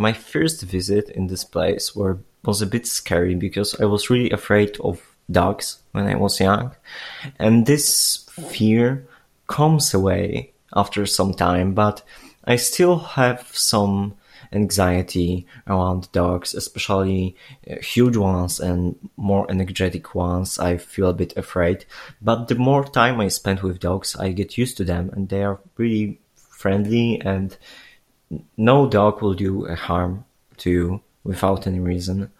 my first visit in this place were was a bit scary because I was really afraid of dogs when I was young, and this fear comes away after some time, but I still have some anxiety around dogs, especially uh, huge ones and more energetic ones. I feel a bit afraid, but the more time I spend with dogs, I get used to them and they are really friendly and no dog will do a harm to you without any reason.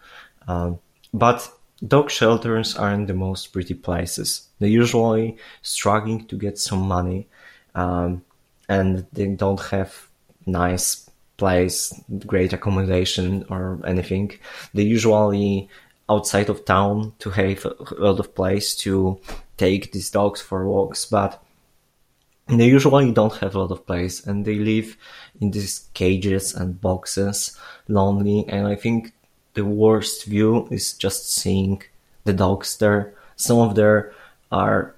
Um, but dog shelters aren't the most pretty places. They're usually struggling to get some money, um, and they don't have nice place, great accommodation or anything. They usually outside of town to have a lot of place to take these dogs for walks, but they usually don't have a lot of place and they live in these cages and boxes lonely and i think the worst view is just seeing the dogs there. Some of them are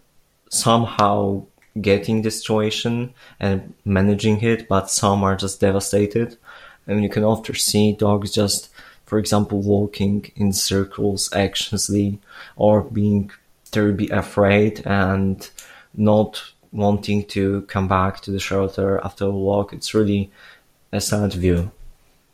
somehow getting the situation and managing it but some are just devastated. And you can often see dogs just for example walking in circles anxiously or being terribly afraid and not wanting to come back to the shelter after a walk. It's really a sad view.